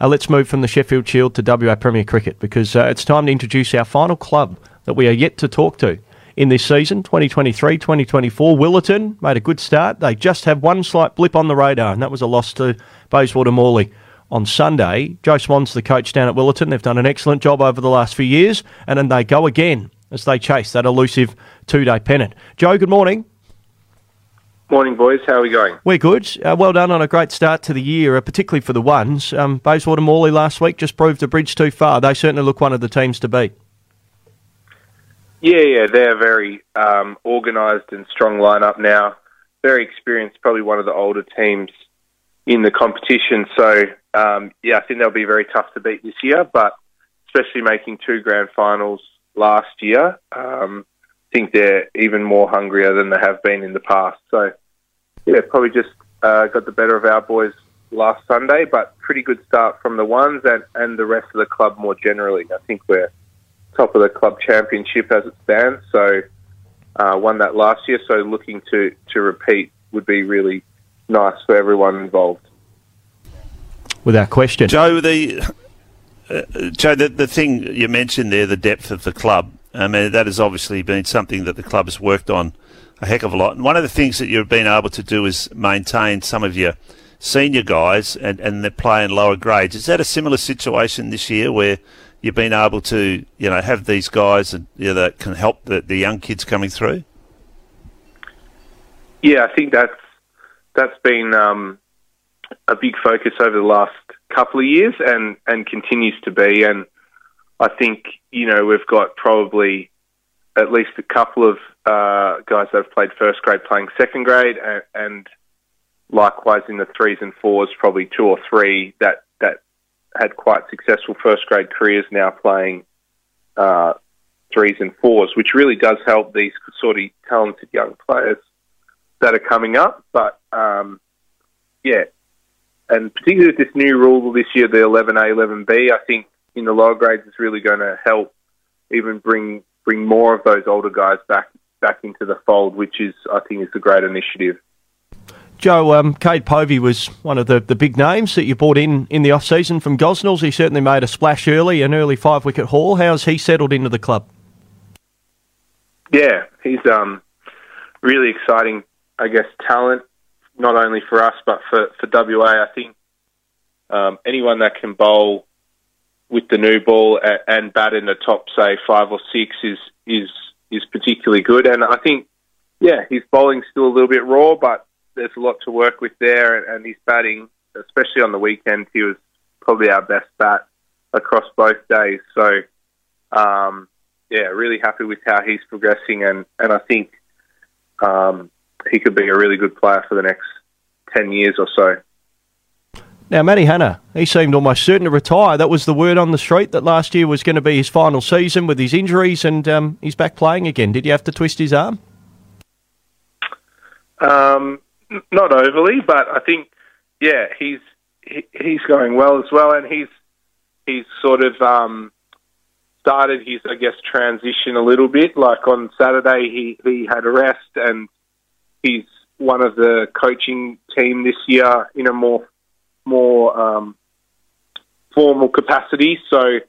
Uh, let's move from the Sheffield Shield to WA Premier Cricket because uh, it's time to introduce our final club that we are yet to talk to in this season, 2023 2024. Willetton made a good start. They just have one slight blip on the radar, and that was a loss to Bayswater Morley on Sunday. Joe Swan's the coach down at Willetton. They've done an excellent job over the last few years, and then they go again as they chase that elusive two day pennant. Joe, good morning. Morning, boys. How are we going? We're good. Uh, well done on a great start to the year, uh, particularly for the ones. Um, Bayswater Morley last week just proved a bridge too far. They certainly look one of the teams to beat. Yeah, yeah, they're very um, organised and strong lineup now. Very experienced, probably one of the older teams in the competition. So, um, yeah, I think they'll be very tough to beat this year, but especially making two grand finals last year. Um, think they're even more hungrier than they have been in the past. So, yeah, probably just uh, got the better of our boys last Sunday, but pretty good start from the ones and, and the rest of the club more generally. I think we're top of the club championship as it stands, so uh, won that last year. So looking to, to repeat would be really nice for everyone involved. Without question, Joe. The uh, Joe, the, the thing you mentioned there, the depth of the club. I mean, that has obviously been something that the club has worked on a heck of a lot. And one of the things that you've been able to do is maintain some of your senior guys and, and they're playing lower grades. Is that a similar situation this year where you've been able to, you know, have these guys that, you know, that can help the, the young kids coming through? Yeah, I think that's that's been um, a big focus over the last couple of years and, and continues to be. And I think, you know, we've got probably at least a couple of uh, guys that have played first grade playing second grade, and, and, likewise in the threes and fours, probably two or three that that had quite successful first grade careers now playing uh, threes and fours, which really does help these sort of talented young players that are coming up. But um, yeah, and particularly with this new rule this year, the 11A, 11B, I think in the lower grades is really going to help even bring bring more of those older guys back back into the fold, which is I think is a great initiative. Joe, um, Cade Povey was one of the, the big names that you brought in in the off season from Gosnells. He certainly made a splash early, an early five wicket haul. How's he settled into the club? Yeah, he's um, really exciting. I guess talent, not only for us but for for WA. I think um, anyone that can bowl with the new ball and bat in the top, say five or six, is is is particularly good. And I think, yeah, his bowling's still a little bit raw, but there's a lot to work with there. And, his batting, especially on the weekend, he was probably our best bat across both days. So, um, yeah, really happy with how he's progressing, and and I think um, he could be a really good player for the next ten years or so. Now, Matty Hannah, he seemed almost certain to retire. That was the word on the street that last year was going to be his final season with his injuries, and um, he's back playing again. Did you have to twist his arm? Um, not overly, but I think, yeah, he's he, he's going well as well, and he's he's sort of um, started his, I guess, transition a little bit. Like on Saturday, he he had a rest, and he's one of the coaching team this year in a more more um, formal capacity. So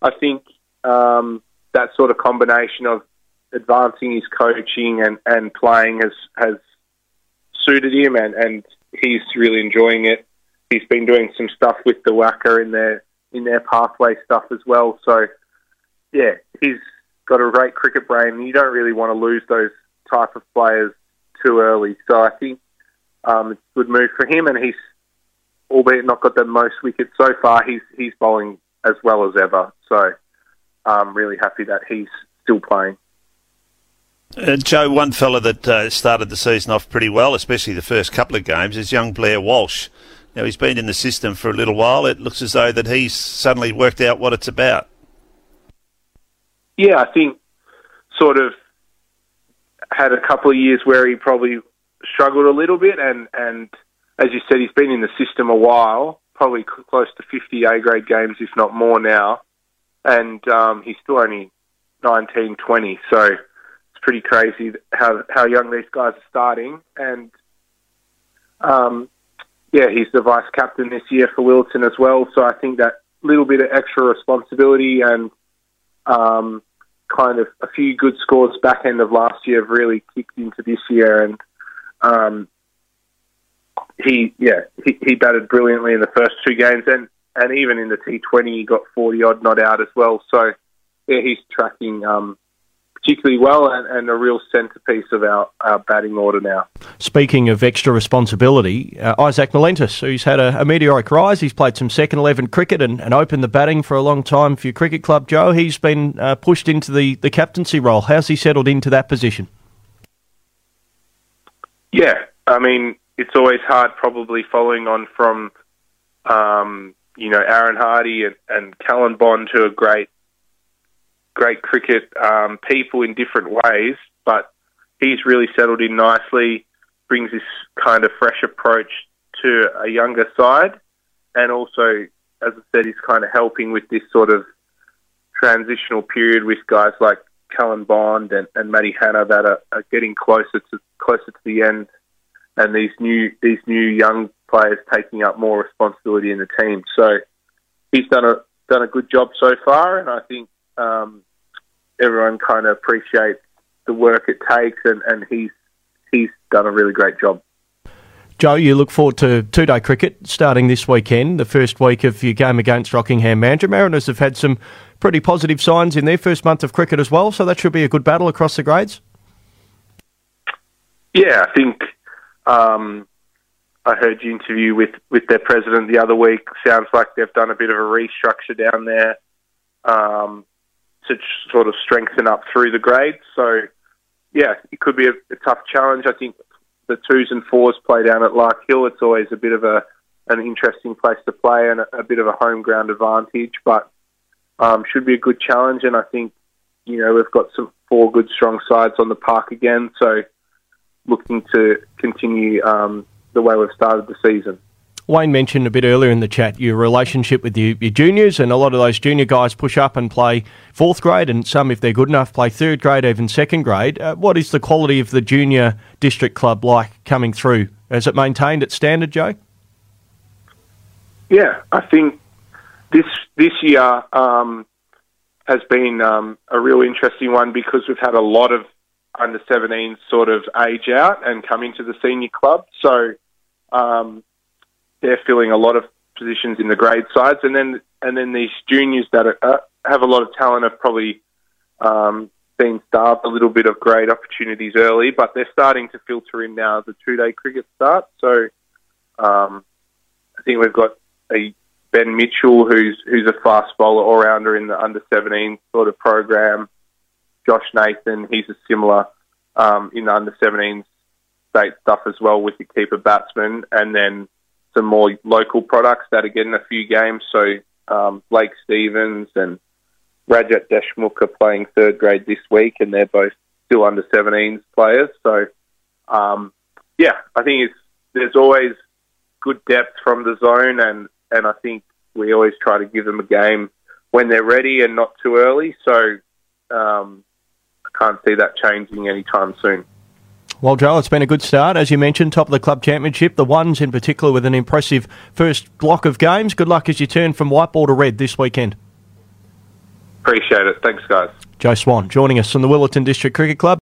I think um, that sort of combination of advancing his coaching and, and playing has has suited him, and, and he's really enjoying it. He's been doing some stuff with the WACA in their in their pathway stuff as well. So yeah, he's got a great cricket brain. You don't really want to lose those type of players too early. So I think um, it's a good move for him, and he's albeit not got the most wickets so far, he's he's bowling as well as ever. So I'm really happy that he's still playing. Uh, Joe, one fella that uh, started the season off pretty well, especially the first couple of games, is young Blair Walsh. Now he's been in the system for a little while. It looks as though that he's suddenly worked out what it's about. Yeah, I think sort of had a couple of years where he probably struggled a little bit, and and as you said, he's been in the system a while, probably close to 50 A grade games, if not more now. And um, he's still only 19, 20. So it's pretty crazy how, how young these guys are starting. And um, yeah, he's the vice captain this year for Willetton as well. So I think that little bit of extra responsibility and um, kind of a few good scores back end of last year have really kicked into this year. And um, he, yeah, he, he batted brilliantly in the first two games, and and even in the T20, he got forty odd not out as well. So yeah, he's tracking um, particularly well and, and, a real centrepiece of our, our batting order now. Speaking of extra responsibility, uh, Isaac Melentis, who's had a, a, meteoric rise, he's played some second 11 cricket and, and, opened the batting for a long time for your cricket club, Joe. He's been uh, pushed into the, the captaincy role. How's he settled into that position? Yeah, I mean, it's always hard probably following on from, um, you know, Aaron Hardy and, and Callan Bond, who are great great cricket um, people in different ways, but he's really settled in nicely, brings this kind of fresh approach to a younger side, and also, as I said, he's kind of helping with this sort of transitional period with guys like Callan Bond and, and Matty Hannah that are, are getting closer to closer to the end, and these new these new young players taking up more responsibility in the team. So he's done a done a good job so far, and I think um, everyone kind of appreciates the work it takes, and, and he's he's done a really great job. Joe, you look forward to two day cricket starting this weekend, the first week of your game against Rockingham Mandurah. Mariners have had some pretty positive signs in their first month of cricket as well, so that should be a good battle across the grades. Yeah, I think um, I heard you interview with, with their president the other week. Sounds like they've done a bit of a restructure down there. Um, to sort of strengthen up through the grades. So, yeah, it could be a, a tough challenge. I think the twos and fours play down at Lark Hill. It's always a bit of a an interesting place to play and a, a bit of a home ground advantage, but um, should be a good challenge. And I think you know we've got some four good strong sides on the park again, so looking to continue um, the way we've started the season. Wayne mentioned a bit earlier in the chat your relationship with your, your, juniors, and a lot of those junior guys push up and play fourth grade, and some, if they're good enough, play third grade, even second grade. Uh, what is the quality of the junior district club like coming through? Has it maintained its standard, Joe? Yeah, I think this this year um, has been um, a real interesting one because we've had a lot of under 17s sort of age out and come into the senior club. So um, they're filling a lot of positions in the grade sides, and then and then these juniors that are, uh, have a lot of talent have probably um, been starved a little bit of grade opportunities early, but they're starting to filter in now as the two day cricket starts. So um, I think we've got a Ben Mitchell who's who's a fast bowler all rounder in the under 17 sort of program. Josh Nathan, he's a similar um, in the under 17s state stuff as well with the keeper batsman, and then some more local products that are getting a few games. So um, Blake Stevens and Rajat Deshmukh are playing third grade this week, and they're both still under 17s players. So um, yeah, I think it's there's always good depth from the zone, and and I think we always try to give them a game when they're ready and not too early. So um, can't see that changing anytime soon. Well, Joe, it's been a good start. As you mentioned, top of the club championship, the ones in particular with an impressive first block of games. Good luck as you turn from white ball to red this weekend. Appreciate it. Thanks, guys. Joe Swan joining us from the Willetton District Cricket Club.